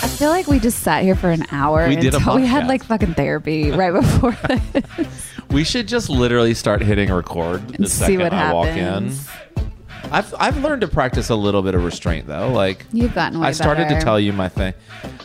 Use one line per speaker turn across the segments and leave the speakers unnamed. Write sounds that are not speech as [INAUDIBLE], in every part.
I feel like we just sat here for an hour
We did a
until we had like fucking therapy right before [LAUGHS] this.
We should just literally start hitting record the
see
second
what
I walk in.
happens.
I've I've learned to practice a little bit of restraint though. Like
You've gotten way
I started
better.
to tell you my thing.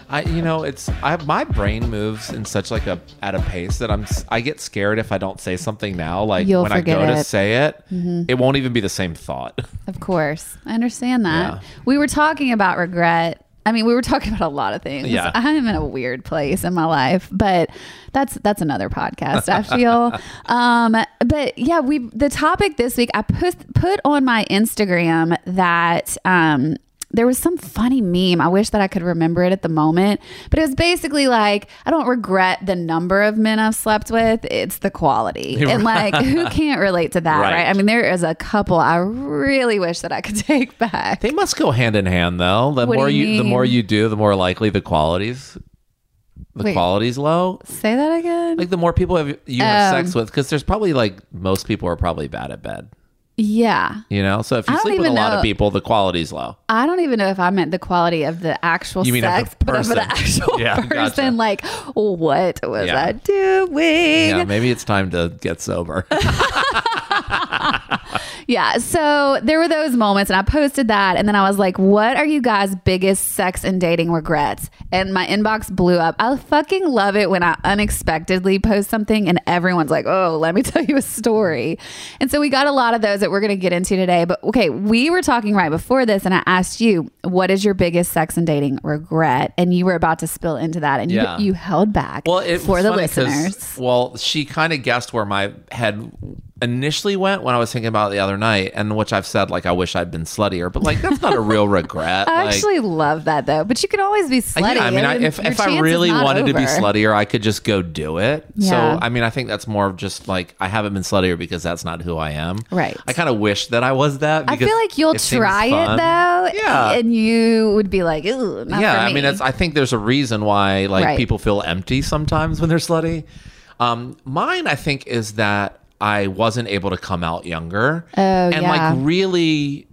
I you know it's I my brain moves in such like a at a pace that I'm s- I get scared if I don't say something now. Like
You'll
when I go
forget
to
it. Mm-hmm.
say it, it won't even be the same thought.
Of course. I understand that.
Yeah.
We were talking about regret. I mean, we were talking about a lot of things.
Yeah.
I am in a weird place in my life, but that's that's another podcast, I feel. [LAUGHS] um, but yeah, we the topic this week I put put on my Instagram that um there was some funny meme. I wish that I could remember it at the moment, but it was basically like, I don't regret the number of men I've slept with. It's the quality. [LAUGHS] And like, who can't relate to that,
Right.
right? I mean, there is a couple I really wish that I could [LAUGHS] take back.
they must go hand in hand though. The
What
more
you
you, the more you do, the more likely the qualities the
Wait.
quality's low.
Say that again.
Like the more people have, you have
Um,
sex with, because there's probably like most people are probably bad at bed.
Yeah.
You know, so if you sleep with a lot
know-
of people, the quality's low.
I don't even know if I meant the quality of the actual
You mean of the
sex, but of the
person.
actual [LAUGHS]
Yeah,
person.
gotcha.
Like, what was
Yeah.
I doing?
Yeah, maybe it's time to get sober. [LAUGHS]
Yeah. So there were those moments, and I posted that, and then I was like, "What are you guys' biggest sex and dating regrets?" And my inbox blew up. I fucking love it when I unexpectedly post something, and everyone's like, "Oh, let me [LAUGHS] tell you a story." And so we got a lot of those that we're going to get into today. But okay, we were talking right before this, and I asked you, "What is your biggest sex and dating regret?" And you were about to spill into that, and
Yeah.
you, you held back
Well,
for the listeners.
Well, she kind of guessed where my head initially went when I was thinking about it the other night, and which I've said like I wish I'd been sluttier, but like that's not a real [LAUGHS] regret.
I
like,
actually love that though, but you can always be slutty.
Yeah, I mean, I, if, if I really wanted to be sluttier, I could just go do it.
Yeah.
So, I mean, I think that's more of just like I haven't been sluttier because that's not who I am.
Right.
I kind of wish that I was that.
I feel like you'll
it
try it though,
Yeah.
and you would be like, "Ooh, not
yeah,
for
I mean, I think there's a reason why like
Right.
people feel empty sometimes when they're slutty. Um, mine, I think, is that I wasn't able to come out younger
Oh,
and
yeah.
like really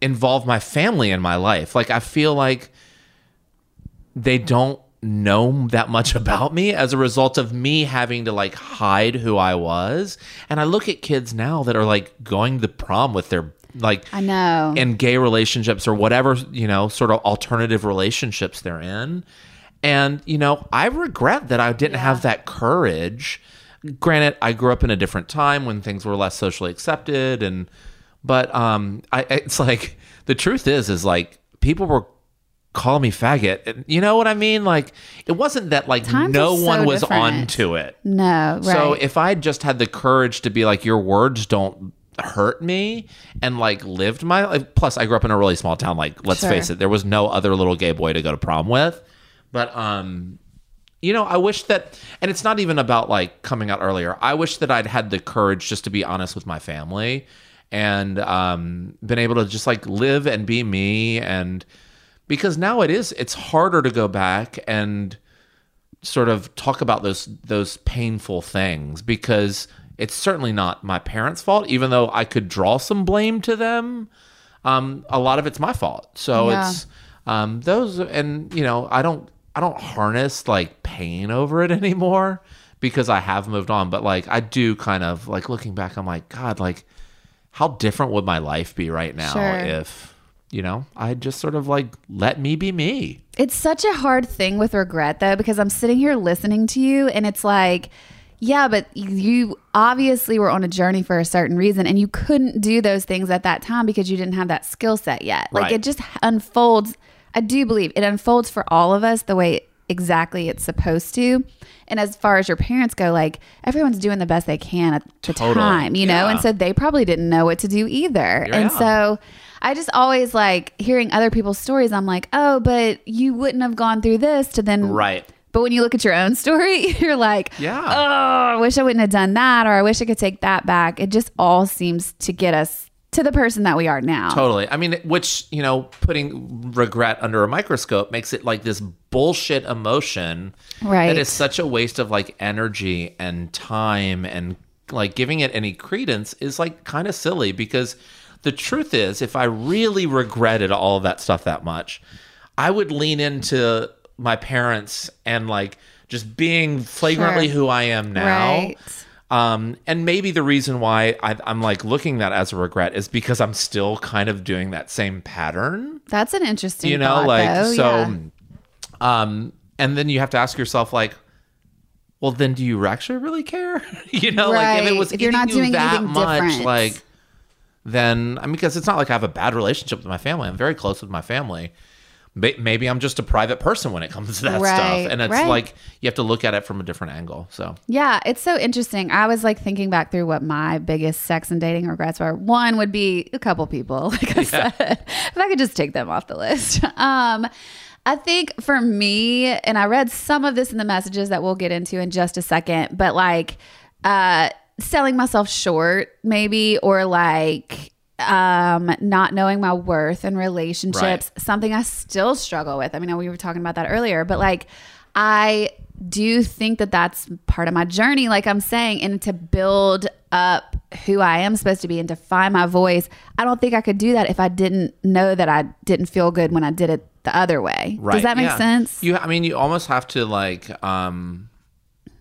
involve my family in my life. Like I feel like they don't know that much [LAUGHS] about me as a result of me having to like hide who I was. And I look at kids now that are like going to prom with their like
I know.
in gay relationships or whatever, you know, sort of alternative relationships they're in. And, you know, I regret that I didn't have that courage. Granted, I grew up in a different time when things were less socially accepted and but um I it's like the truth is is like people were calling me faggot. And You know what I mean? Like it wasn't that like
Times
no
so
one was
different.
onto it.
no, right?
So if I just had the courage to be like, your words don't hurt me and like lived my life. Plus, I grew up in a really small town. Like, let's
Sure.
face it, there was no other little gay boy to go to prom with. But, um, you know, I wish that, and it's not even about like coming out earlier. I wish that I'd had the courage just to be honest with my family and um, been able to just like live and be me and because now it is it's harder to go back and sort of talk about those those painful things because it's certainly not my parents' fault even though I could draw some blame to them um a lot of it's my fault so
Yeah.
it's um those and you know I don't I don't harness like pain over it [LAUGHS] anymore because I have moved on but like I do kind of like looking back I'm like god like how different would my life be right now
Sure.
if you know I just sort of like let me be me
It's such a hard thing with regret though, because I'm sitting here listening to you and it's like, yeah, but you obviously were on a journey for a certain reason and you couldn't do those things at that time because you didn't have that skill set yet. Like
Right.
it just unfolds. I do believe it unfolds for all of us the way exactly it's supposed to. And as far as your parents go, like everyone's doing the best they can at the
Totally.
time, you know? And so they probably didn't know what to do either.
Yeah.
And so I just always like hearing other people's stories. I'm like, oh, but you wouldn't have gone through this to then.
right
But when you look at your own [LAUGHS] story, you're like,
Yeah.
oh, I wish I wouldn't have done that, or I wish I could take that back. It just all seems to get us to the person that we are now.
Totally. I mean, which, you know, putting regret under a microscope makes it like this bullshit emotion.
Right.
That is such a waste of like energy and time and like giving it any credence is like kind of silly because the truth is, if I really regretted all of that stuff that much, I would lean into my parents and like just being flagrantly
Sure.
who I am now.
Right.
Um, and maybe the reason why I, I'm like looking that as a regret is because I'm still kind of doing that same pattern,
That's an interesting
you know,
thought,
like
though.
so.
Yeah.
Um, and then you have to ask yourself, like, well, then do you actually really care? [LAUGHS] you know, like if it was
If you're not
you
doing
that much,
different.
like, then I mean, because it's not like I have a bad relationship with my family. I'm very close with my family. May- Maybe I'm just a private person when it comes to that
Right,
stuff, and it's
right.
like you have to look at it from a different angle. So
Yeah, it's so interesting. I was like thinking back through what my biggest sex and dating regrets were. One would be a couple people, [LAUGHS] like I said. If I could just take them off the list. [LAUGHS] Um, I think for me, and I read some of this in the messages that we'll get into in just a second, but like uh selling myself short, maybe, or like um not knowing my worth in relationships something i still struggle with i mean we were talking about that earlier but like i do think that that's part of my journey like i'm saying and to build up who i am supposed to be and to find my voice i don't think i could do that if i didn't know that i didn't feel good when i did it the other way right. does that make
yeah.
sense
You, I mean, you almost have to like, um,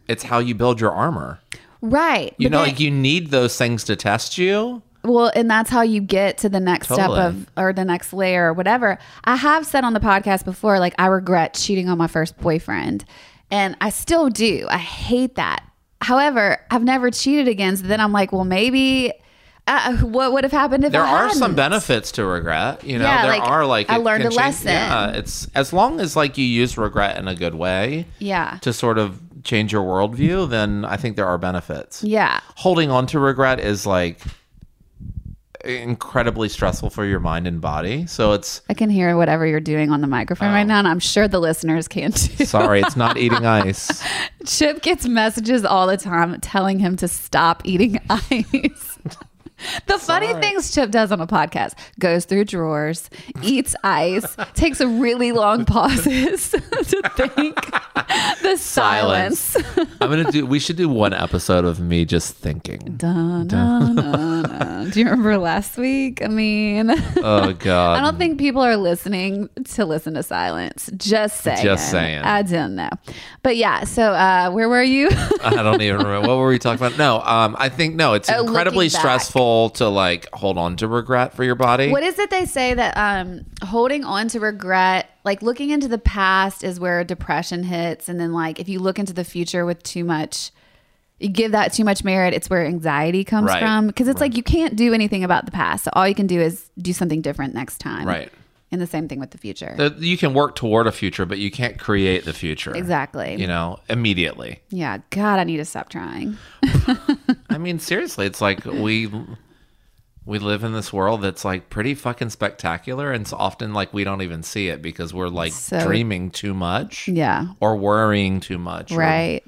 it's how you build your armor.
right
You know,
then-
like you need those things to test you.
Well, and that's how you get to the next
Totally.
step of or the next layer or whatever. I have said on the podcast before, like I regret cheating on my first boyfriend, and I still do. I hate that. However, I've never cheated again. So then I'm like, well, maybe uh, what would have happened if
There
I
are some
hadn't?
benefits to regret. You know,
Yeah,
there
like,
are like
I learned a
change-
lesson.
Yeah, it's as long as like you use regret in a good way
Yeah,
to sort of change your worldview, then I think there are benefits.
yeah,
Holding on to regret is like incredibly stressful for your mind and body. So it's
I can hear whatever you're doing on the microphone
Oh.
right now, and I'm sure the listeners can too.
sorry, it's not eating [LAUGHS] ice.
Chip gets messages all the time telling him to stop eating [LAUGHS] ice. [LAUGHS] The funny things Chip does on a podcast goes through drawers, eats ice, takes a really long [LAUGHS] pauses [LAUGHS] to think. The silence.
I'm gonna do. We should do one episode of me just thinking.
Dun, dun, dun. Do you remember last week? I mean,
Oh God.
I don't think people are listening to listen to silence. Just saying.
Just saying.
I don't know. But yeah, so uh, where were you?
I don't even remember what were we talking about. No, um, I think no. It's
Oh,
incredibly
looking
to like hold on to regret for your body.
What is it they say that um holding on to regret, like looking into the past is where depression hits and then like if you look into the future with too much you give that too much merit, it's where anxiety comes
Right.
from because it's like you can't do anything about the past. So all you can do is do something different next time.
Right.
And the same thing with the future.
That you can work toward a future, but you can't create the future.
exactly.
You know, immediately.
yeah, god, I need to stop trying. [LAUGHS]
I mean, seriously, it's like we we live in this world that's like pretty fucking spectacular, and it's often like we don't even see it because we're like
So-
dreaming too much,
Yeah.
or worrying too much, or,
Right.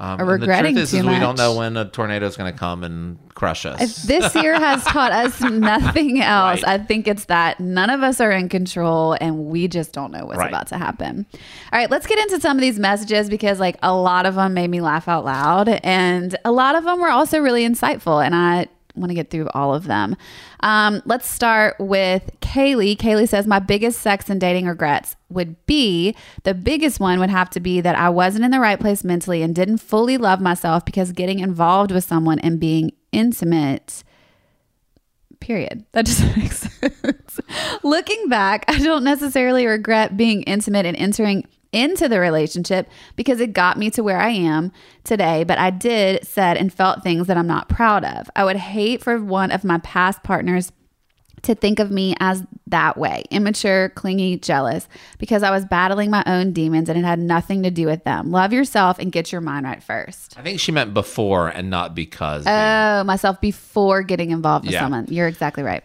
Um,
Or regretting
the truth is,
too
is we don't know when a tornado is going to come and crush us.
this year has [LAUGHS] taught us nothing else.
Right.
I think it's that none of us are in control and we just don't know what's
Right.
about to happen. All right, let's get into some of these messages because like a lot of them made me laugh out loud and a lot of them were also really insightful and I want to get through all of them. Um, let's start with Kaylee. Kaylee says, My biggest sex and dating regrets would be the biggest one would have to be that I wasn't in the right place mentally and didn't fully love myself because getting involved with someone and being intimate period. That just [LAUGHS] makes sense. Looking back, I don't necessarily regret being intimate and entering into the relationship because it got me to where I am today, but I did said and felt things that I'm not proud of. I would hate for one of my past partners to think of me as that way immature, clingy, jealous because I was battling my own demons and it had nothing to do with them. Love yourself and get your mind right first.
I think she meant before and not because.
Oh, myself before getting involved with
Yeah.
someone. You're exactly right.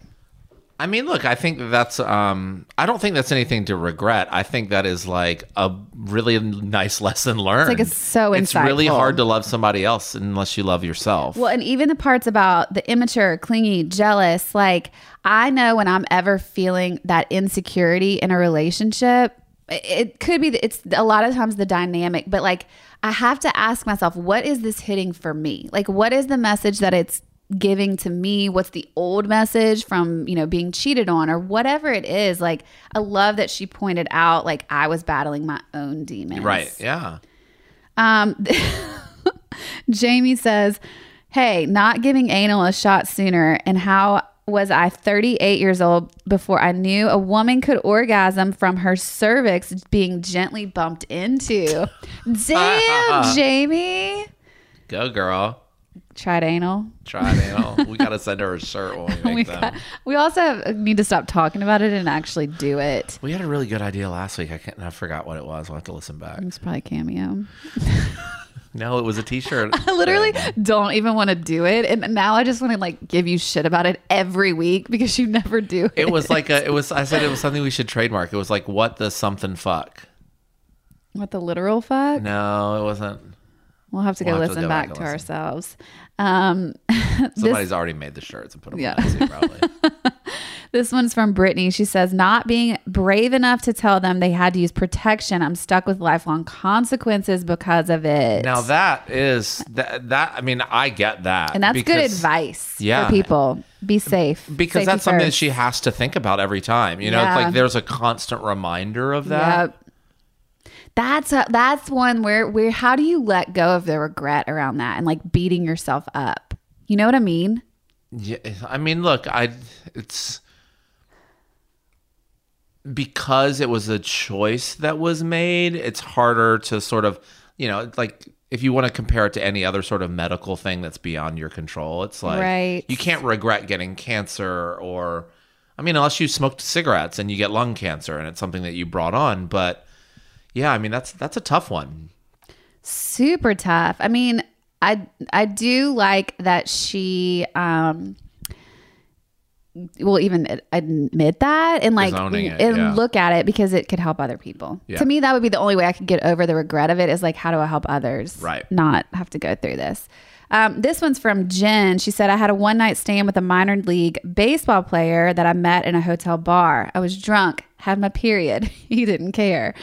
I mean, look, I think that's. Um, I don't think that's anything to regret. I think that is like a really nice [LAUGHS] lesson learned.
It's like it's so insightful.
It's really hard to love somebody else unless you love yourself.
Well, and even the parts about the immature, clingy, jealous, like I know when I'm ever feeling that insecurity in a relationship, it- it could be it's a lot of times the dynamic, but like I have to ask myself, what is this hitting for me? Like, what is the message that it's giving to me? What's the old message from, you know, being cheated on or whatever it is? Like, I love that she pointed out, like, I was battling my own demons.
right? Yeah.
Um, [LAUGHS] Jamie says, Hey, not giving anal a shot sooner, and how was I 38 years old before I knew a woman could orgasm from her cervix being gently bumped into? [LAUGHS] Damn, Jamie.
Go, girl.
Tried anal.
It, anal. [LAUGHS] we got to send her a shirt when we make
We,
them.
got, we also have, need to stop talking about it and actually do it.
We had a really good idea last week. I can't. I forgot what it was. We'll have to listen back.
It's probably cameo. [LAUGHS]
No, it was a T-shirt.
I [LAUGHS] literally don't even want to do it, and now I just want to like give you shit about it every week because you never do it.
It was like a. It was. I said it was something we should trademark. It was like what the something fuck.
what the literal fuck.
No, it wasn't.
We'll have to go
We'll have to
listen
go back
back, to
listen.
ourselves. Um, [LAUGHS]
Somebody's already made the shirts and put them
Yeah.
on Etsy, probably. [LAUGHS]
this one's from Brittany. She says, "Not being brave enough to tell them they had to use protection. I'm stuck with lifelong consequences because of it."
now that is that. That I mean, I get that,
and that's good advice
Yeah.
for people. Be safe
because
Safety
that's something that she has to think about every time. You know,
Yeah.
like there's a constant reminder of that.
Yep. That's a, that's one where where how do you let go of the regret around that and like beating yourself up? You know what I mean?
Yeah, I mean, look, I it's because it was a choice that was made. It's harder to sort of, you know, like if you want to compare it to any other sort of medical thing that's beyond your control. It's like
Right.
you can't regret getting cancer or, I mean, unless you smoked cigarettes and you get lung cancer and it's something that you brought on. But yeah, I mean, that's that's a tough one.
super tough. I mean, I I do like that she um will even admit that and like
it,
and
yeah.
look at it because it could help other people.
Yeah.
To me, that would be the only way I could get over the regret of it is like how do I help others,
Right.
Not have to go through this. Um, this one's from Jen. She said, I had a one night stand with a minor league baseball player that I met in a hotel bar. I was drunk, had my period. [LAUGHS] he didn't care.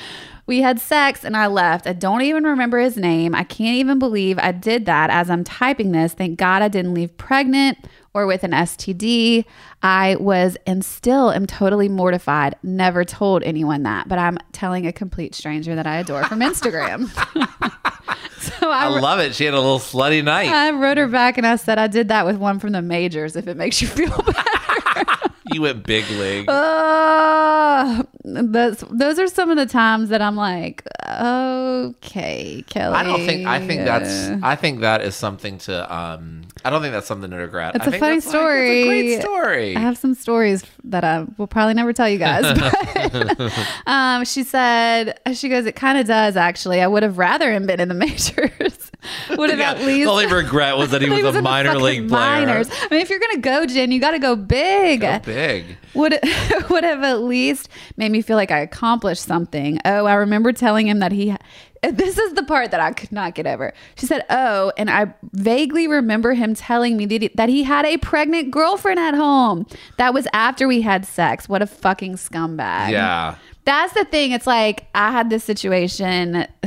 We had sex and I left. I don't even remember his name. I can't even believe I did that as I'm typing this. Thank God I didn't leave pregnant or with an STD. I was and still am totally mortified. Never told anyone that, but I'm telling a complete stranger that I adore from Instagram. [LAUGHS] [LAUGHS] so
I
I,
love it. She had a little slutty night.
I wrote her back and I said I did that with one from the majors if it makes you feel [LAUGHS] better.
you went big league.
Uh, those, those are some of the times that I'm like, okay, Kelly.
I don't think. I think that's. I think that is something to. Um. I don't think that's something to regret.
It's
I
a funny
that's like- it's a
story.
great story.
I have some stories that I will probably never tell you guys. [LAUGHS] But, um, she said, she goes, it kind of does actually. I would have rather him been in the [LAUGHS] majors. [LAUGHS] would have
Yeah,
at least
the only regret was that he [LAUGHS] was
He
a minor league player.
minors. I mean, if you're gonna go, Jen, you got to go big.
Go big.
would [LAUGHS] would have at least made me feel like I accomplished something. Oh, I remember telling him that he. This is the part that I could not get over. She said, "Oh," and I vaguely remember him telling me that he, that he had a pregnant girlfriend at home. That was after we had sex. What a fucking scumbag.
Yeah.
That's the thing. It's like I had this situation. [SIGHS]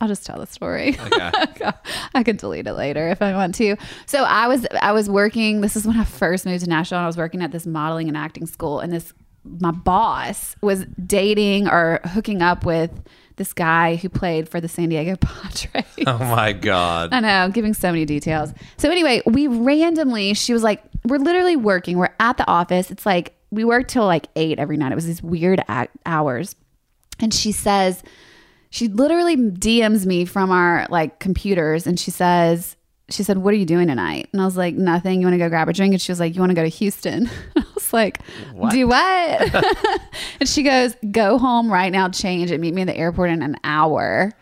I'll just tell the story.
Okay. [LAUGHS]
I can delete it later if I want to. So I was I was working. This is when I first moved to Nashville. And I was working at this modeling and acting school, and this my boss was dating or hooking up with this guy who played for the San Diego [LAUGHS] Padres.
Oh my god.
I know, I'm giving so many details. So anyway, we randomly, she was like, we're literally working. We're at the office. It's like we work till like eight every night. It was these weird hours, and she says, she literally DMs me from our like computers, and she says. She said, "What are you doing tonight?" And I was like, "Nothing. You want to go grab a drink?" And she was like, "You want to go to Houston?" [LAUGHS] I was like, "Do what?" [LAUGHS] [LAUGHS] and she goes, "Go home right now, change, and meet me at the airport in an hour."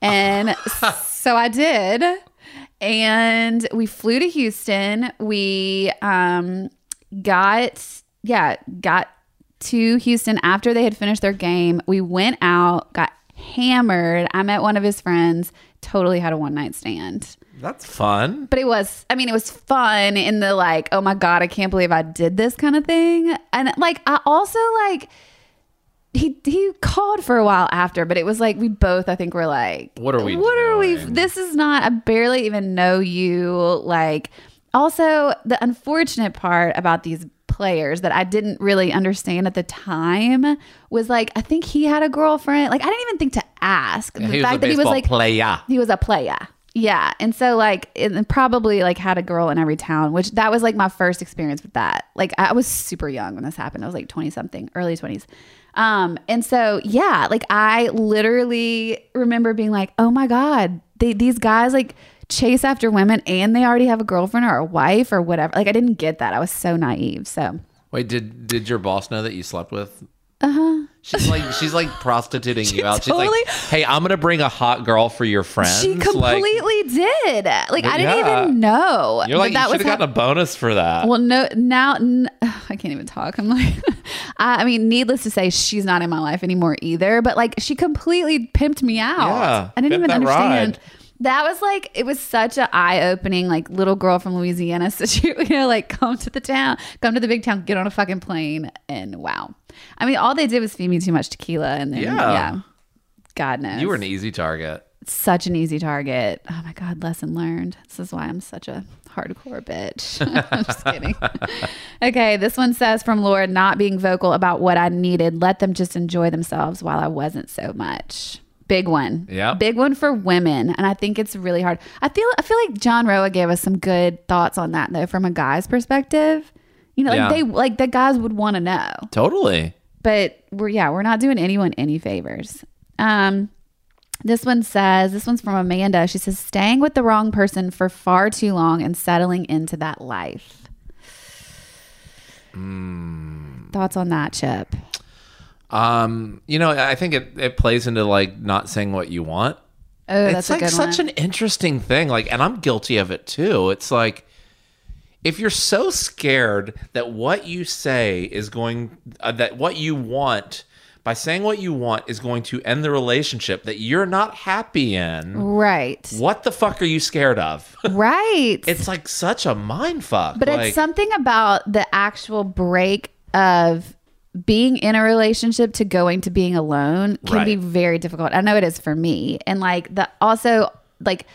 And so I did. And we flew to Houston. We um, got, yeah, got to Houston after they had finished their game. We went out, got hammered. I met one of his friends, totally had a one night stand.
That's fun.
But it was, I mean, it was fun in the like, oh my God, I can't believe I did this kind of thing. And like, I also like, he he called for a while after, but it was like we both I think were like,
What are we
What are we? This is not. I barely even know you. Like, also the unfortunate part about these players that I didn't really understand at the time was like I think he had a girlfriend. Like I didn't even think to ask
he was a
that he was like
player.
he was a player. Yeah. And so like it probably like had a girl in every town, which that was like my first experience with that. Like I was super young when this happened. I was like 20 something, early 20s. Um and so yeah, like I literally remember being like, "Oh my god, they, these guys like chase after women and they already have a girlfriend or a wife or whatever." Like I didn't get that. I was so naive. So
Wait, did did your boss know that you slept with? Uh huh. She's like she's like prostituting [LAUGHS] you out. She's
Uh-huh. totally-
like, hey, I'm gonna bring a hot girl for your friends.
she
Like,
completely did. Like I didn't
Yeah.
even know.
you're like,
that
you should have
hap-
gotten a bonus for that.
Well, no, now n- [SIGHS] I can't even talk. I'm like, [LAUGHS] I, I mean, needless to say, she's not in my life anymore either. But like, she completely pimped me out.
Yeah,
I didn't even understand.
ride.
That was like, it was such an eye opening, like little girl from Louisiana [LAUGHS] situation. You know, like come to the town, come to the big town, get on a fucking plane, and wow. I mean, all they did was feed me too much tequila, and then
Yeah.
yeah, God knows
you were an easy target.
such an easy target. Oh my God, lesson learned. This is why I'm such a hardcore bitch. [LAUGHS] I'm just kidding. [LAUGHS] okay, this one says from Lord, not being vocal about what I needed. Let them just enjoy themselves while I wasn't so much. Big one.
Yeah.
Big one for women. And I think it's really hard. I feel I feel like John Roa gave us some good thoughts on that though, from a guy's perspective. You know, like
Yeah.
they like the guys would want to know
Totally.
but we're yeah we're not doing anyone any favors um this one says this one's from amanda she says staying with the wrong person for far too long and settling into that life thoughts on that chip
Um, you know, I think it, it plays into like not saying what you want.
oh
it's
that's
like
good
such
one
an interesting thing. Like, and I'm guilty of it too. It's like if you're so scared that what you say is going, uh, that what you want by saying what you want is going to end the relationship that you're not happy in.
right
What the fuck are you scared of?
right [LAUGHS]
it's like such a mind fuck.
but
like,
it's something about the actual break of being in a relationship to going to being alone can be very difficult. I know it is for me. And like the also like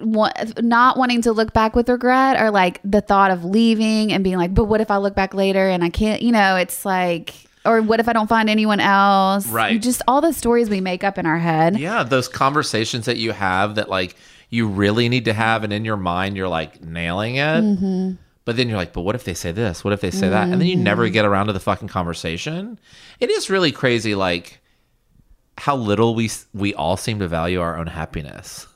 wa- not wanting to look back with regret or like the thought of leaving and being like, but what if I look back later and I can't, you know, it's like or what if I don't find anyone else?
Right.
You Just all the stories we make up in our head.
Yeah, those conversations that you have that like you really need to have, and in your mind you're like nailing it.
Mm-hmm.
But then you're like, but what if they say this? What if they say that? And then you never mm. get around to the fucking conversation. It is really crazy, like how little we we all seem to value our own happiness.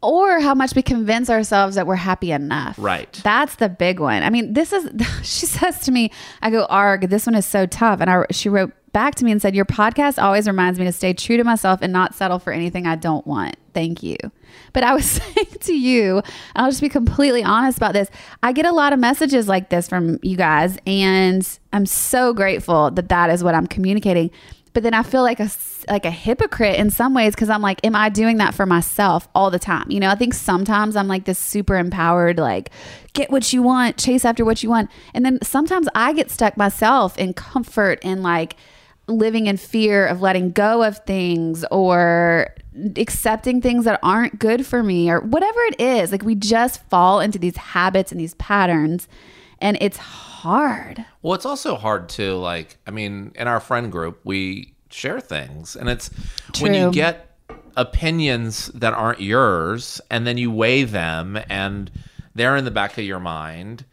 or how much we convince ourselves that we're happy enough.
Right.
That's the big one. I mean, this is [LAUGHS] she says to me, I go, "Arg, this one is so tough." And I she wrote back to me and said, Your podcast always reminds me to stay true to myself and not settle for anything I don't want. Thank you. But I was [LAUGHS] saying to you, I'll just be completely honest about this. I get a lot of messages like this from you guys, and I'm so grateful that that is what I'm communicating. But then I feel like a like a hypocrite in some ways because I'm like, am I doing that for myself all the time? You know, I think sometimes I'm like this super empowered, like get what you want, chase after what you want, and then sometimes I get stuck myself in comfort and like living in fear of letting go of things or accepting things that aren't good for me or whatever it is. Like we just fall into these habits and these patterns and it's hard.
Well, it's also hard to like. I mean, in our friend group, we share things, and it's when you get opinions that aren't yours, and then you weigh them, and they're in the back of your mind.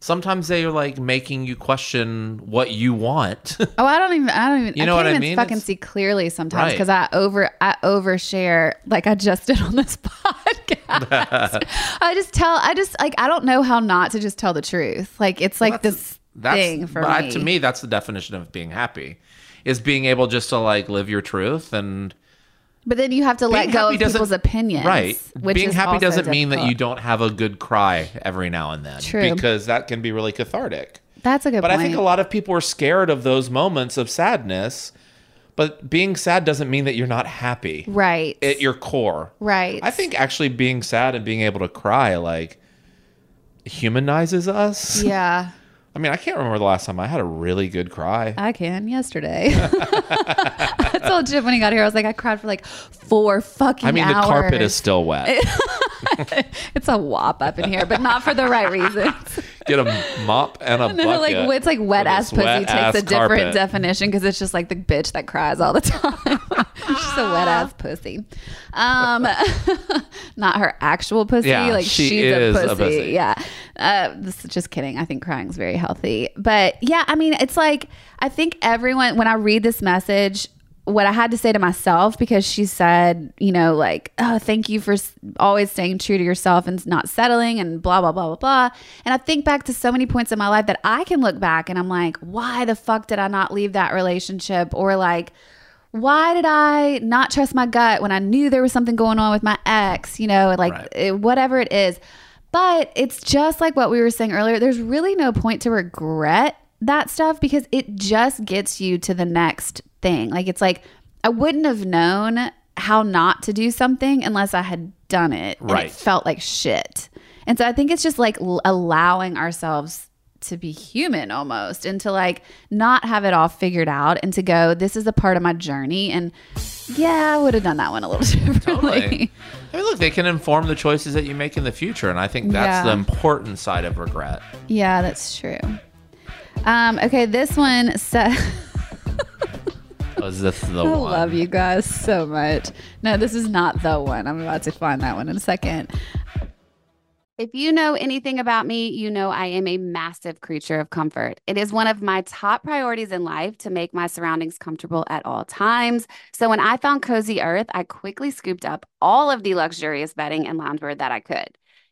Sometimes they're like making you question what you want. [LAUGHS]
Oh, I don't even. I don't even.
You know
I
what
can't
I
even
mean?
fucking
It's-
see clearly sometimes
Right.
because I over I overshare like I just did on this [LAUGHS] podcast. [LAUGHS] I just tell. I just like I don't know how not to just tell the truth. Like it's like this thing for me.
to me, that's the definition of being happy, is being able just to like live your truth and
But then you have to let
Being
go
happy
of
doesn't-
people's opinions.
Right.
Which
Being
is
happy
also
doesn't mean that
difficult.
you don't have a good cry every now and then.
True.
Because that can be really cathartic.
That's a good point.
But
point.
I think a lot of people are scared of those moments of sadness. But being sad doesn't mean that you're not happy
Right.
at your core.
right.
I think actually being sad and being able to cry like humanizes us.
Yeah. [LAUGHS]
I mean, I can't remember the last time I had a really good cry. [LAUGHS]
I can yesterday. [LAUGHS] I told Jim when he got here, I was like, I cried for like four fucking
I mean, the carpet is still wet. [LAUGHS]
It's a wop up in here, but not for the right reasons.
Get a mop and a [LAUGHS]
No,
bucket.
like it's like wet ass pussy
wet-ass
takes a different
carpet.
definition because it's just like the bitch that cries all the time. [LAUGHS] She's a wet ass [LAUGHS] pussy. Um, not her actual pussy.
Yeah,
like
she
she's
is
a
a
pussy.
pussy.
Yeah. Uh, this is just kidding. I think crying is very healthy, but yeah, I mean, it's like I think everyone when I read this message. What I had to say to myself because she said, you know, like, oh, thank you for always staying true to yourself and not settling and blah, blah, blah, blah, blah. And I think back to so many points in my life that I can look back and I'm like, why the fuck did I not leave that relationship? Or like, why did I not trust my gut when I knew there was something going on with my ex, you know, like
Right.
it- whatever it is. But it's just like what we were saying earlier. There's really no point to regret that stuff because it just gets you to the next thing. Like it's like I wouldn't have known how not to do something unless I had done it and
Right.
it felt like shit. And so I think it's just like l- allowing ourselves to be human almost and to like not have it all figured out and to go this is a part of my journey and yeah, I would have done that one a little [LAUGHS] differently.
Totally. I mean, look, they can inform the choices that you make in the future, and I think that's
Yeah.
the important side of regret.
Yeah, that's true. Um, okay, this one said,
Was [LAUGHS] this the
I
one?
love you guys so much. No, this is not the one. I'm about to find that one in a second. If you know anything about me, you know I am a massive creature of comfort. It is one of my top priorities in life to make my surroundings comfortable at all times. So when I found Cozy Earth, I quickly scooped up all of the luxurious bedding and loungewear that I could.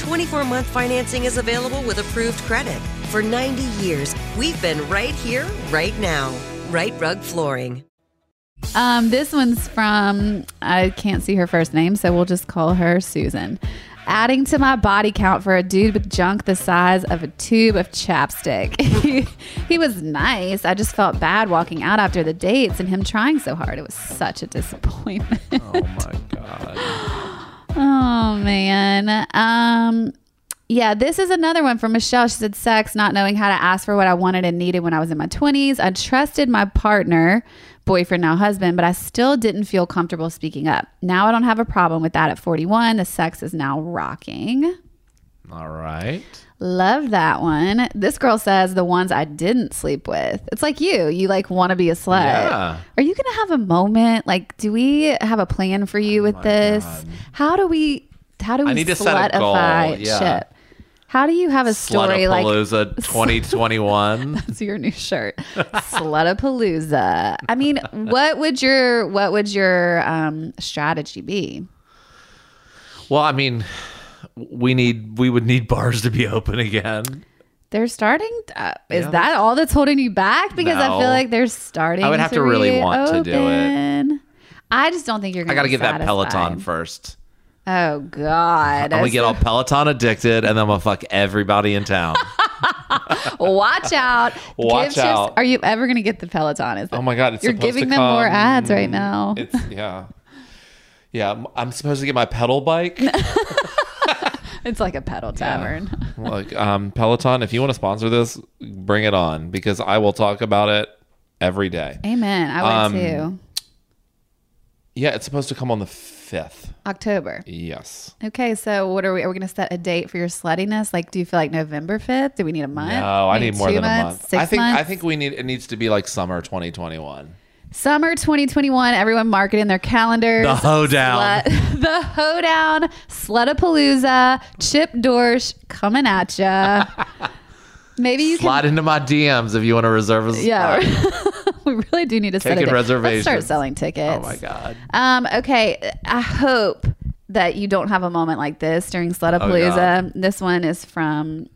24 month financing is available with approved credit. For 90 years, we've been right here, right now. Rite Rug Flooring.
Um, this one's from I can't see her first name, so we'll just call her Susan. Adding to my body count for a dude with junk the size of a tube of chapstick. [LAUGHS] he, he was nice. I just felt bad walking out after the dates and him trying so hard. It was such a disappointment.
Oh my god. [LAUGHS]
Oh man. Um yeah, this is another one from Michelle. She said sex, not knowing how to ask for what I wanted and needed when I was in my 20s. I trusted my partner, boyfriend now husband, but I still didn't feel comfortable speaking up. Now I don't have a problem with that at 41. The sex is now rocking.
All right.
Love that one. This girl says the ones I didn't sleep with. It's like you. You like want to be a slut.
Yeah.
Are you gonna have a moment? Like, do we have a plan for you with this? How do we? How do we
I need to set a goal, yeah.
Chip? How do you have a story like
Slutapalooza [LAUGHS] 2021. [LAUGHS]
that's your new shirt, Slutapalooza? I mean, what would your what would your um, strategy be?
well, I mean, we need we would need bars to be open again.
They're starting. Uh, is
Yeah.
that all that's holding you back? Because I feel like they're starting.
I would have to really want to do it.
I just don't think you're. Gonna I
got to get that. Peloton first.
Oh God!
I'm gonna get all [LAUGHS] Peloton addicted, and then I'm gonna fuck everybody in town. [LAUGHS]
Watch out! [LAUGHS]
Watch
Give shifts-
out.
Are you ever gonna get the Peloton? Is?
Oh my god, it's
You're giving
to
them more ads right now.
It's yeah, yeah. I'm supposed to get my pedal bike. [LAUGHS]
It's like a pedal tavern. [LAUGHS]
like um, Peloton, if you want to sponsor this, bring it on because I will talk about it every day.
Amen. I would
Um,
too.
Yeah, it's supposed to come on the fifth.
October.
Yes.
Okay, so what are we? Are we going to set a date for your sluttiness? Like, do you feel like November fifth? Do we need a month?
No, I need more than a
months?
month.
Six
I think I think we need it needs to be like summer 2021.
Summer 2021, everyone marketing their calendars.
The hoedown.
Slut- [LAUGHS] the hoedown, Slutapalooza, Chip Dorsch coming at ya. [LAUGHS] Maybe you
Slide into my DMs if you want to reserve a
can. Yeah, [LAUGHS] we really do need to set a
Taking
date. Let's start selling tickets.
Oh my god.
Um, okay, I hope that you don't have a moment like this during Slutapalooza. this one is from,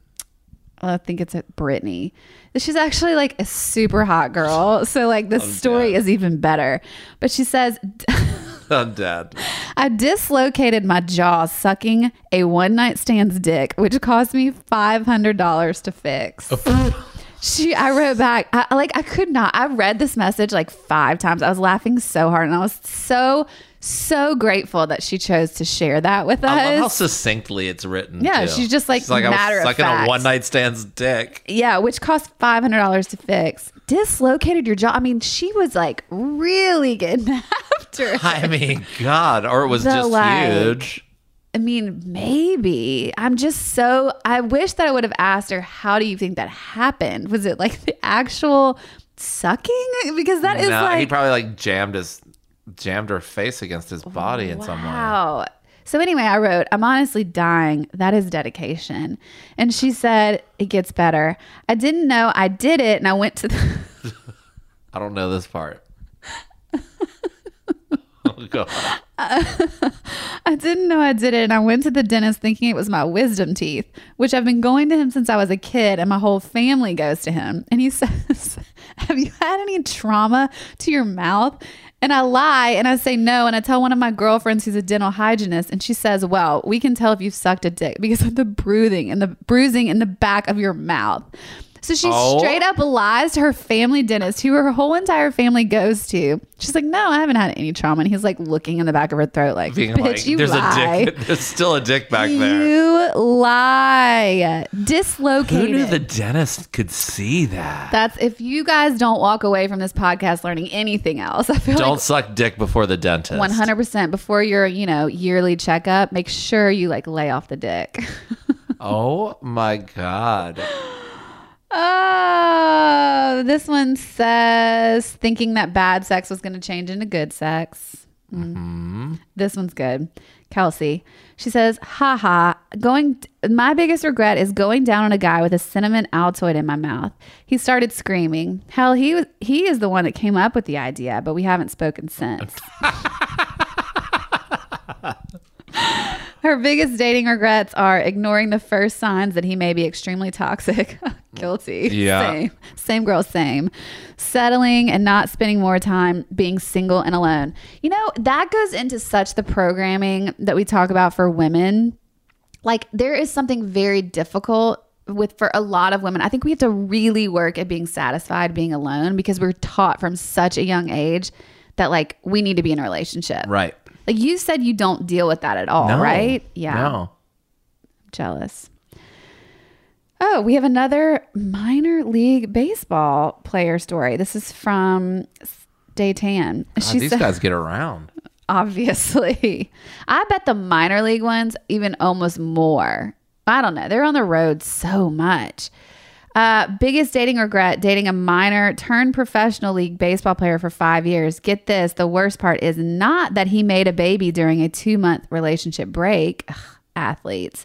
I think it's at Brittany. She's actually like a super hot girl. So, like, the oh, story
dead.
is even better. But she says, [LAUGHS]
I'm dead. [LAUGHS]
I dislocated my jaw sucking a one night stand's dick, which cost me $500 to fix. Oh. [LAUGHS] She, I wrote back, I, like, I could not. I read this message like five times. I was laughing so hard, and I was so, so grateful that she chose to share that with us.
I love how succinctly it's written.
Yeah,
too.
she's just, like,
She's like I
matter
was
of
sucking
fact.
a one night stand's dick.
yeah, which cost five hundred dollars to fix. Dislocated your jaw. I mean, she was like really getting [LAUGHS] after. [LAUGHS] it.
I mean, God, or it was
The,
just
like,
huge.
I mean, maybe. I'm just so. I wish that I would have asked her, "How do you think that happened? Was it like the actual sucking? Because that is
no,
like
he probably like jammed his jammed her face against his body in some way.
Wow. So anyway, I wrote, I'm honestly dying. That is dedication. And she said, it gets better. I didn't know I did it. And I went to the, [LAUGHS]
I don't know this part. [LAUGHS] oh God.
I didn't know I did it. And I went to the dentist thinking it was my wisdom teeth, which I've been going to him since I was a kid and my whole family goes to him. And he [LAUGHS] says, have you had any trauma to your mouth? And I lie and I say no. And I tell one of my girlfriends who's a dental hygienist, and she says, Well, we can tell if you've sucked a dick because of the bruising and the bruising in the back of your mouth. So she
Oh.
straight up lies to her family dentist, who her whole entire family goes to. She's like, "No, I haven't had any trauma." And he's like looking in the back of her throat, like,
Being
"Bitch,
like,
you
there's
lie."
a dick. [LAUGHS] There's still a dick back there.
You lie. Dislocated."
Who knew the dentist could see that?
That's if you guys don't walk away from this podcast learning anything else. [LAUGHS] I feel
Don't
like
suck dick before the dentist.
one hundred percent before your you know yearly checkup, make sure you like lay off the dick. [LAUGHS]
Oh my God.
Oh, this one says thinking that bad sex was going to change into good sex. Mm. This one's good. Kelsey, she says, haha, going, my biggest regret is going down on a guy with a cinnamon Altoid in my mouth. He started screaming. Hell, he was, he is the one that came up with the idea, but we haven't spoken since. [LAUGHS] Her biggest dating regrets are ignoring the first signs that he may be extremely toxic. [LAUGHS] Guilty.
Yeah.
Same. Same girl, same. Settling and not spending more time being single and alone. You know, that goes into such the programming that we talk about for women. Like, there is something very difficult with for a lot of women. I think we have to really work at being satisfied being alone because we're taught from such a young age that, like, we need to be in a relationship.
Right.
Like you said, you don't deal with that at all,
No.
right? Yeah.
No.
Jealous. Oh, we have another minor league baseball player story. This is from Daytan.
God,
She
these
said,
guys get around. [LAUGHS]
obviously. I bet the minor league ones even almost more. I don't know. They're on the road so much. Uh, biggest dating regret dating a minor turned professional league baseball player for five years. Get this the worst part is not that he made a baby during a two month relationship break. Ugh, athletes.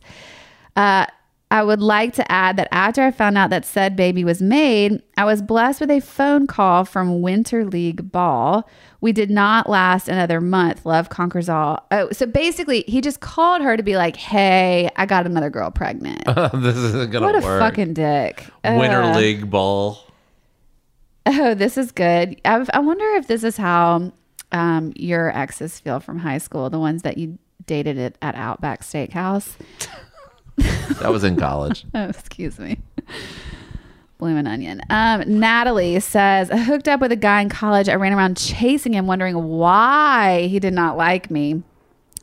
Uh, I would like to add that after I found out that said baby was made, I was blessed with a phone call from Winter League Ball. We did not last another month. Love conquers all. Oh, so basically, he just called her to be like, "Hey, I got another girl pregnant." [LAUGHS]
this isn't gonna
what a fucking dick.
Winter
Uh,
League ball.
Oh, this is good. I, I wonder if this is how um, your exes feel from high school, the ones that you dated it at Outback Steakhouse. [LAUGHS] [LAUGHS]
That was in college. [LAUGHS]
Oh, excuse me. Bloomin' onion. Um, Natalie says, I hooked up with a guy in college. I ran around chasing him, wondering why he did not like me.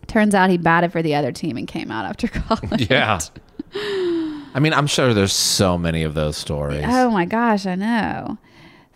Turns out he batted for the other team and came out after [LAUGHS] college.
yeah. I mean, I'm sure there's so many of those stories.
Oh my gosh, I know.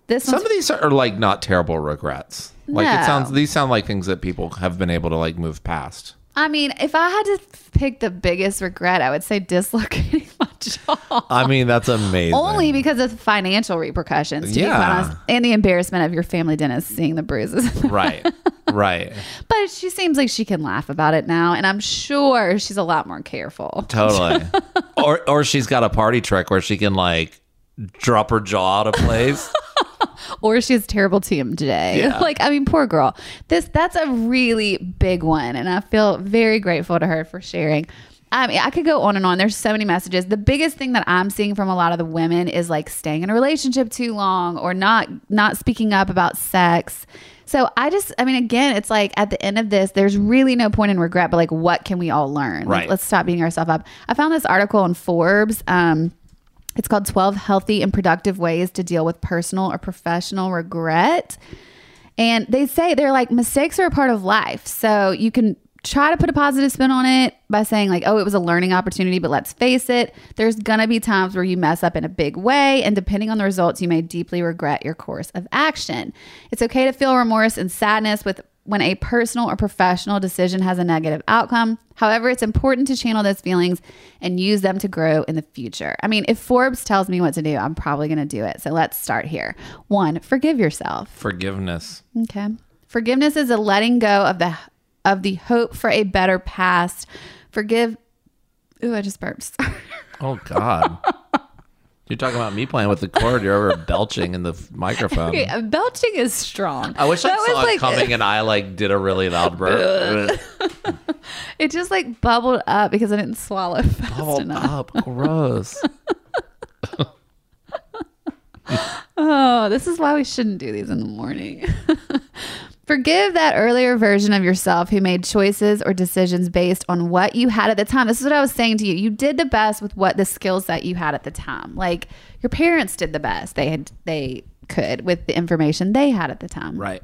This
Some of these are like not terrible regrets. Like it sounds these sound like things that people have been able to like move past.
I mean, if I had to pick the biggest regret, I would say dislocating [LAUGHS] my jaw.
I mean, that's amazing.
Only because of financial repercussions, to be
Yeah.
honest, and the embarrassment of your family dentist seeing the bruises. [LAUGHS]
right. Right.
but she seems like she can laugh about it now, and I'm sure she's a lot more careful.
Totally. [LAUGHS] or or she's got a party trick where she can like drop her jaw out of place. [LAUGHS]
Or she has terrible TMJ.
Yeah. [LAUGHS]
like, I mean, poor girl. This that's a really big one, and I feel very grateful to her for sharing. I mean, I could go on and on. There's so many messages. The biggest thing that I'm seeing from a lot of the women is like staying in a relationship too long or not not speaking up about sex. So I just, I mean, again, it's like at the end of this, there's really no point in regret, but like, what can we all learn? Like,
Right.
let's stop beating ourselves up. I found this article in Forbes. Um, it's called 12 Healthy and Productive Ways to Deal with Personal or Professional Regret. And they say they're like mistakes are a part of life. So you can try to put a positive spin on it by saying, like, oh, it was a learning opportunity, but let's face it, there's gonna be times where you mess up in a big way. And depending on the results, you may deeply regret your course of action. It's okay to feel remorse and sadness with when a personal or professional decision has a negative outcome. However, it's important to channel those feelings and use them to grow in the future. I mean, if Forbes tells me what to do, I'm probably going to do it. So let's start here. One, forgive yourself.
Forgiveness.
Okay. Forgiveness is a letting go of the of the hope for a better past. Forgive Ooh, I just burped. [LAUGHS]
Oh God. [LAUGHS] You're talking about me playing with the cord. You're over belching in the microphone. [LAUGHS]
Okay, belching is strong.
I wish I
That was
saw it
like-
coming and I like did a really loud burp. [LAUGHS]
It just like bubbled up because I didn't swallow fast
Bubbled
enough.
up. Gross. [LAUGHS]
Oh, this is why we shouldn't do these in the morning. Forgive that earlier version of yourself who made choices or decisions based on what you had at the time. This is what I was saying to you. You did the best with what the skills that you had at the time. Like your parents did the best they had they could with the information they had at the time.
Right.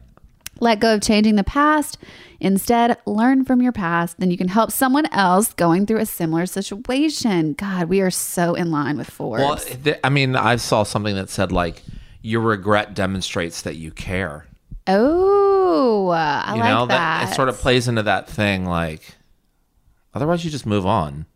Let go of changing the past. Instead, learn from your past. Then you can help someone else going through a similar situation. God, we are so in line with Forbes.
Well, th- I mean, I saw something that said like your regret demonstrates that you care.
Oh, I
you
like
know
that.
it sort of plays into that thing like otherwise you just move on.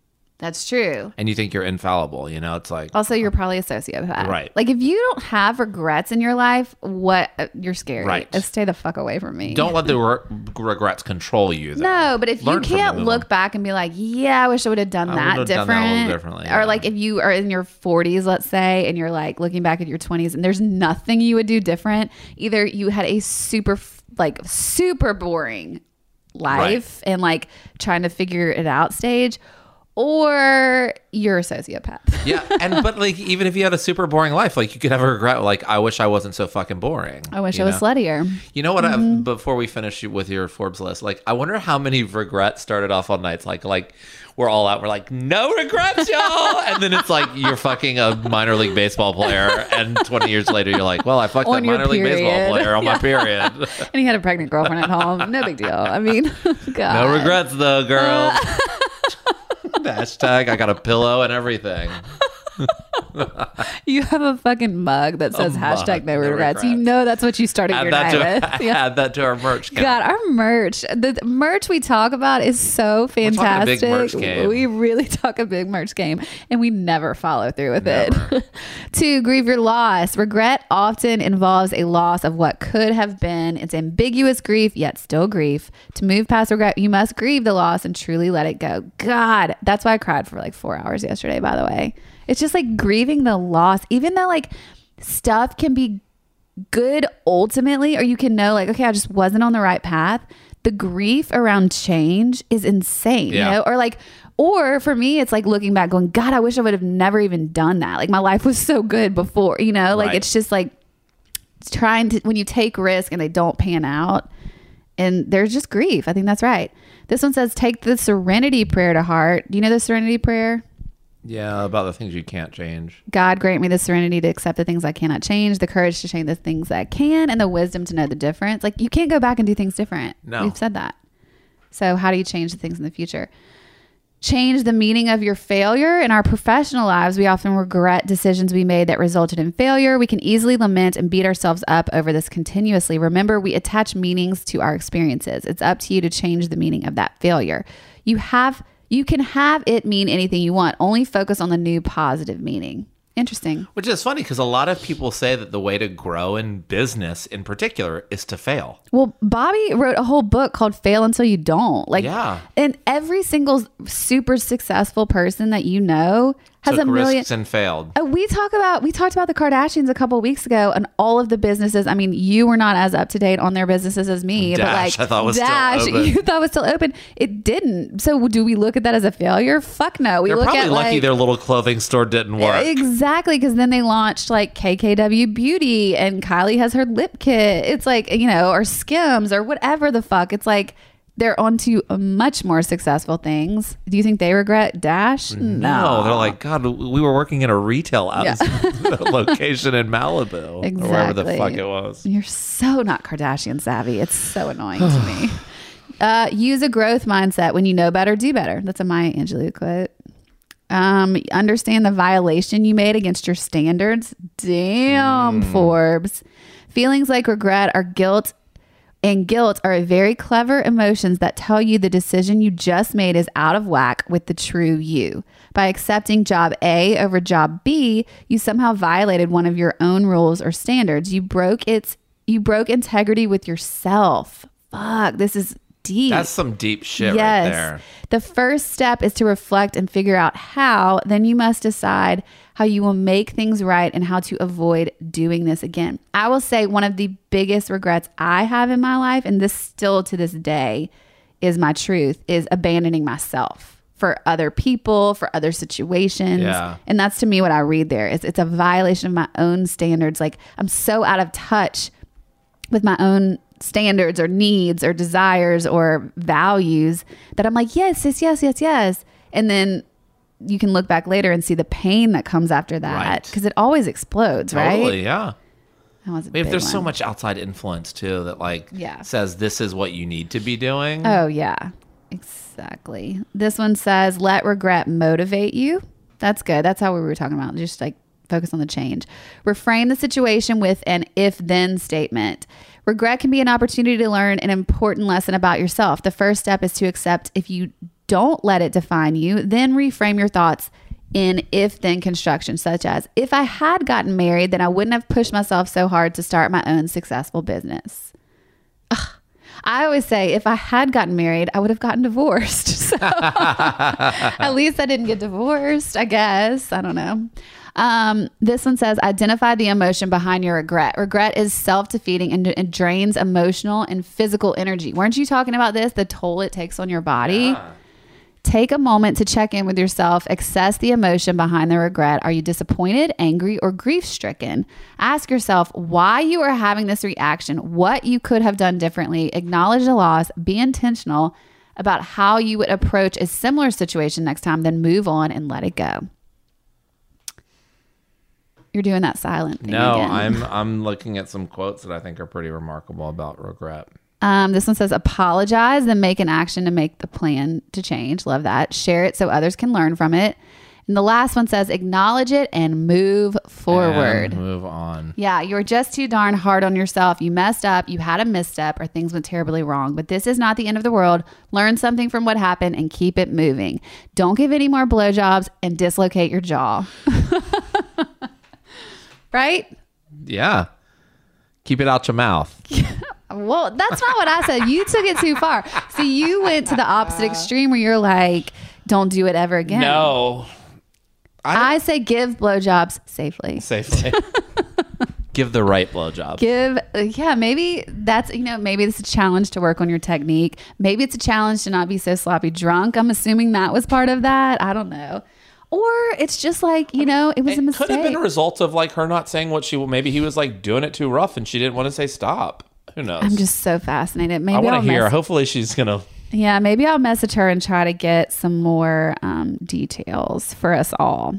That's true.
and you think you're infallible. You know, it's like
Also, you're probably a sociopath.
Right.
Like, if you don't have regrets in your life, what? uh, You're scary.
Right.
Uh, Stay the fuck away from me.
don't let the re- regrets control you. Though.
No, but if
Learn
you can't
them.
look back and be like, yeah, I wish I would have done
I
that
done
different.
that a little differently, yeah.
Or like if you are in your 40s, let's say, and you're like looking back at your 20s and there's nothing you would do different. Either you had a super, like, super boring life and like trying to figure it out stage, or you're a sociopath.
yeah, and but like even if you had a super boring life, like you could have a regret. Like I wish I wasn't so fucking boring.
I wish I was
know?
sluttier.
You know what? I,
Mm-hmm.
before we finish with your Forbes list, like I wonder how many regrets started off on nights like like we're all out, we're like no regrets, y'all, and then it's like you're fucking a minor league baseball player, and 20 years later you're like, well, I fucked
On
that minor league baseball player on my period. [LAUGHS]
And he had a pregnant girlfriend at home. No big deal. I mean, [LAUGHS] God.
no regrets though, girl. [LAUGHS] Hashtag I got a pillow and everything. [LAUGHS]
You have a fucking mug that says
mug,
hashtag no
no
regrets. You know that's what you started
Add
your night
to
with. Yeah. [LAUGHS]
add that to our merch. Count.
God, our merch, the merch we talk about is so fantastic.
big merch game.
We really talk a big merch game and we never follow through with it. [LAUGHS] to grieve your loss, regret often involves a loss of what could have been. It's ambiguous grief, yet still grief. To move past regret, you must grieve the loss and truly let it go. God, that's why I cried for like four hours yesterday, by the way. It's just like grieving the loss, even though like stuff can be good ultimately, or you can know, like, okay, I just wasn't on the right path. The grief around change is insane,
Yeah.
you know, or like, or for me, it's like looking back, going, God, I wish I would have never even done that. Like, my life was so good before, you know, like
Right.
it's just like trying to, when you take risk and they don't pan out, and there's just grief. I think that's right. This one says, take the serenity prayer to heart. Do you know the serenity prayer?
Yeah, about the things you can't change.
God grant me the serenity to accept the things I cannot change, the courage to change the things that I can, and the wisdom to know the difference. Like you can't go back and do things different.
No.
We've said that. So how do you change the things in the future? Change the meaning of your failure. In our professional lives, we often regret decisions we made that resulted in failure. We can easily lament and beat ourselves up over this continuously. Remember, we attach meanings to our experiences. It's up to you to change the meaning of that failure. You have you can have it mean anything you want. Only focus on the new positive meaning. Interesting.
Which is funny because a lot of people say that the way to grow in business, in particular, is to fail.
Well, Bobby wrote a whole book called Fail Until You Don't. Like,
Yeah.
and every single super successful person that you know has a million.
risks and failed.
Uh, we talk about we talked about the Kardashians a couple weeks ago and all of the businesses. I mean, you were not as up to date on their businesses as me, but like
I thought was still
Dash,
open. [LAUGHS]
you thought was still open. It didn't. So do we look at that as a failure? Fuck no. We
They're
look
probably
at
lucky
like,
their little clothing store didn't work.
Exactly, because then they launched like KKW Beauty and Kylie has her lip kit. It's like, you know, or Skims or whatever the fuck. It's like they're onto much more successful things. Do you think they regret Dash?
No, they're like, God, we were working in a retail
Yeah. [LAUGHS]
location in Malibu or wherever the fuck it was.
You're so not Kardashian savvy. It's so annoying to me. [SIGHS] Uh, use a growth mindset. When you know better, do better. That's a Maya Angelou quote. Um, understand the violation you made against your standards. Damn, Forbes. Feelings like regret or guilt and guilt are very clever emotions that tell you the decision you just made is out of whack with the true you. By accepting job A over job B, you somehow violated one of your own rules or standards. You broke its you broke integrity with yourself. Fuck, this is deep.
That's some deep shit right there.
The first step is to reflect and figure out how. Then you must decide how you will make things right and how to avoid doing this again. I will say one of the biggest regrets I have in my life, and this still to this day is my truth, is abandoning myself for other people, for other situations.
Yeah.
And that's to me what I read there. It's, it's a violation of my own standards. Like I'm so out of touch with my own standards or needs or desires or values that I'm like, yes, yes, yes, yes, yes. And then you can look back later and see the pain that comes after that
Right.
because it always explodes, right?
Totally, yeah.
That was a
I mean, if there's so much outside influence too that like
Yeah.
says this is what you need to be doing.
Oh, yeah, exactly. This one says, let regret motivate you. That's good. That's how we were talking about. Just like focus on the change. Reframe the situation with an if then statement. Regret can be an opportunity to learn an important lesson about yourself. The first step is to accept if you Don't let it define you. Then reframe your thoughts in if then construction, such as if I had gotten married, then I wouldn't have pushed myself so hard to start my own successful business. Ugh. I always say if I had gotten married, I would have gotten divorced. [LAUGHS] So [LAUGHS] at least I didn't get divorced, I guess. I don't know. Um, this one says identify the emotion behind your regret. Regret is self defeating and it drains emotional and physical energy. Weren't you talking about this? The toll it takes on your body? Take a moment to check in with yourself, assess the emotion behind the regret. Are you disappointed, angry, or grief stricken? Ask yourself why you are having this reaction, what you could have done differently. Acknowledge the loss, be intentional about how you would approach a similar situation next time, then move on and let it go. You're doing that silent thing.
No,
again.
I'm [LAUGHS] I'm looking at some quotes that I think are pretty remarkable about regret.
Um, this one says apologize, then make an action to make the plan to change. Love that. Share it so others can learn from it. And the last one says acknowledge it and move forward.
And move on.
Yeah, you're just too darn hard on yourself. You messed up, you had a misstep, or things went terribly wrong. But this is not the end of the world. Learn something from what happened and keep it moving. Don't give any more blowjobs and dislocate your jaw. [LAUGHS] right?
Yeah. Keep it out your mouth. [LAUGHS]
Well, that's not what I said. You took it too far. So you went to the opposite extreme where you're like, don't do it ever again.
No.
I say give blowjobs safely.
Safely. [LAUGHS] Give the right blowjob.
Give, yeah, maybe that's, you know, maybe it's a challenge to work on your technique. Maybe it's a challenge to not be so sloppy drunk. I'm assuming that was part of that. I don't know. Or it's just like, you know, it was a mistake.
could have been a result of like her not saying what she maybe he was like doing it too rough and she didn't want to say stop. Who knows?
I'm just so fascinated. Maybe
I want to hear.
mess-
Hopefully she's gonna.
Yeah, maybe I'll message her and try to get some more um, details for us all.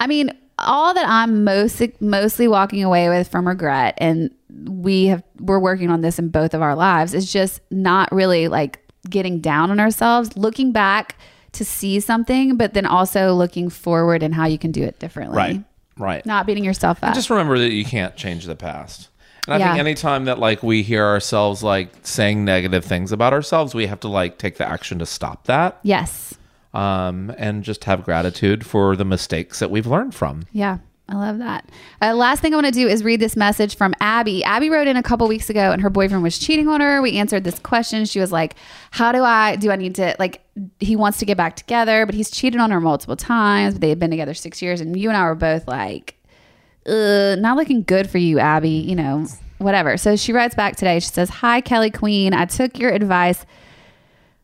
I mean, all that I'm most mostly walking away with from regret, and we have we're working on this in both of our lives, is just not really like getting down on ourselves, looking back to see something, but then also looking forward and how you can do it differently.
Right. Right.
Not beating yourself up.
And just remember that you can't change the past. And I
Yeah.
think anytime that like we hear ourselves like saying negative things about ourselves, we have to like take the action to stop that.
yes.
Um, and just have gratitude for the mistakes that we've learned from.
Yeah, I love that. Uh, last thing I want to do is read this message from Abby. Abby wrote in a couple weeks ago, and her boyfriend was cheating on her. We answered this question. She was like, "How do I do? I need to like? He wants to get back together, but he's cheated on her multiple times. They had been together six years, and you and I were both like, uh, not looking good for you, Abby. You know, whatever." So she writes back today. She says, "Hi, Kelly Queen. I took your advice."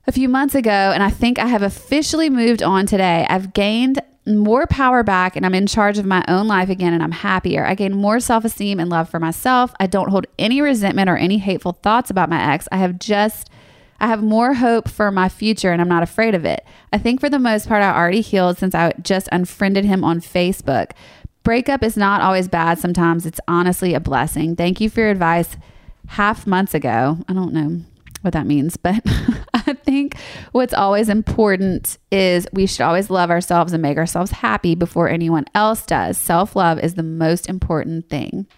a few months ago, and I think I have officially moved on today. I've gained more power back and I'm in charge of my own life again and I'm happier. I gained more self esteem and love for myself. I don't hold any resentment or any hateful thoughts about my ex. I have just. I have more hope for my future and I'm not afraid of it. I think for the most part, I already healed since I just unfriended him on Facebook. Breakup is not always bad. Sometimes it's honestly a blessing. Thank you for your advice half months ago. I don't know what that means, but [LAUGHS] I think what's always important is we should always love ourselves and make ourselves happy before anyone else does. Self love is the most important thing.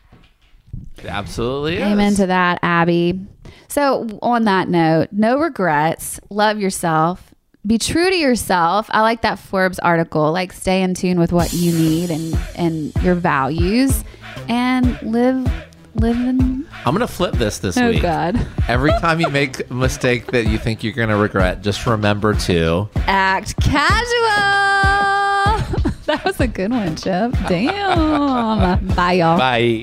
It absolutely is.
Amen to that, Abby. So, on that note, no regrets, love yourself, be true to yourself. I like that Forbes article, like stay in tune with what you need and and your values and live live in
I'm gonna flip this this
Oh
week.
god.
Every time you make a mistake that you think you're gonna regret, just remember to
Act casual. [LAUGHS] that was a good one, Chip. Damn. Bye y'all.
bye.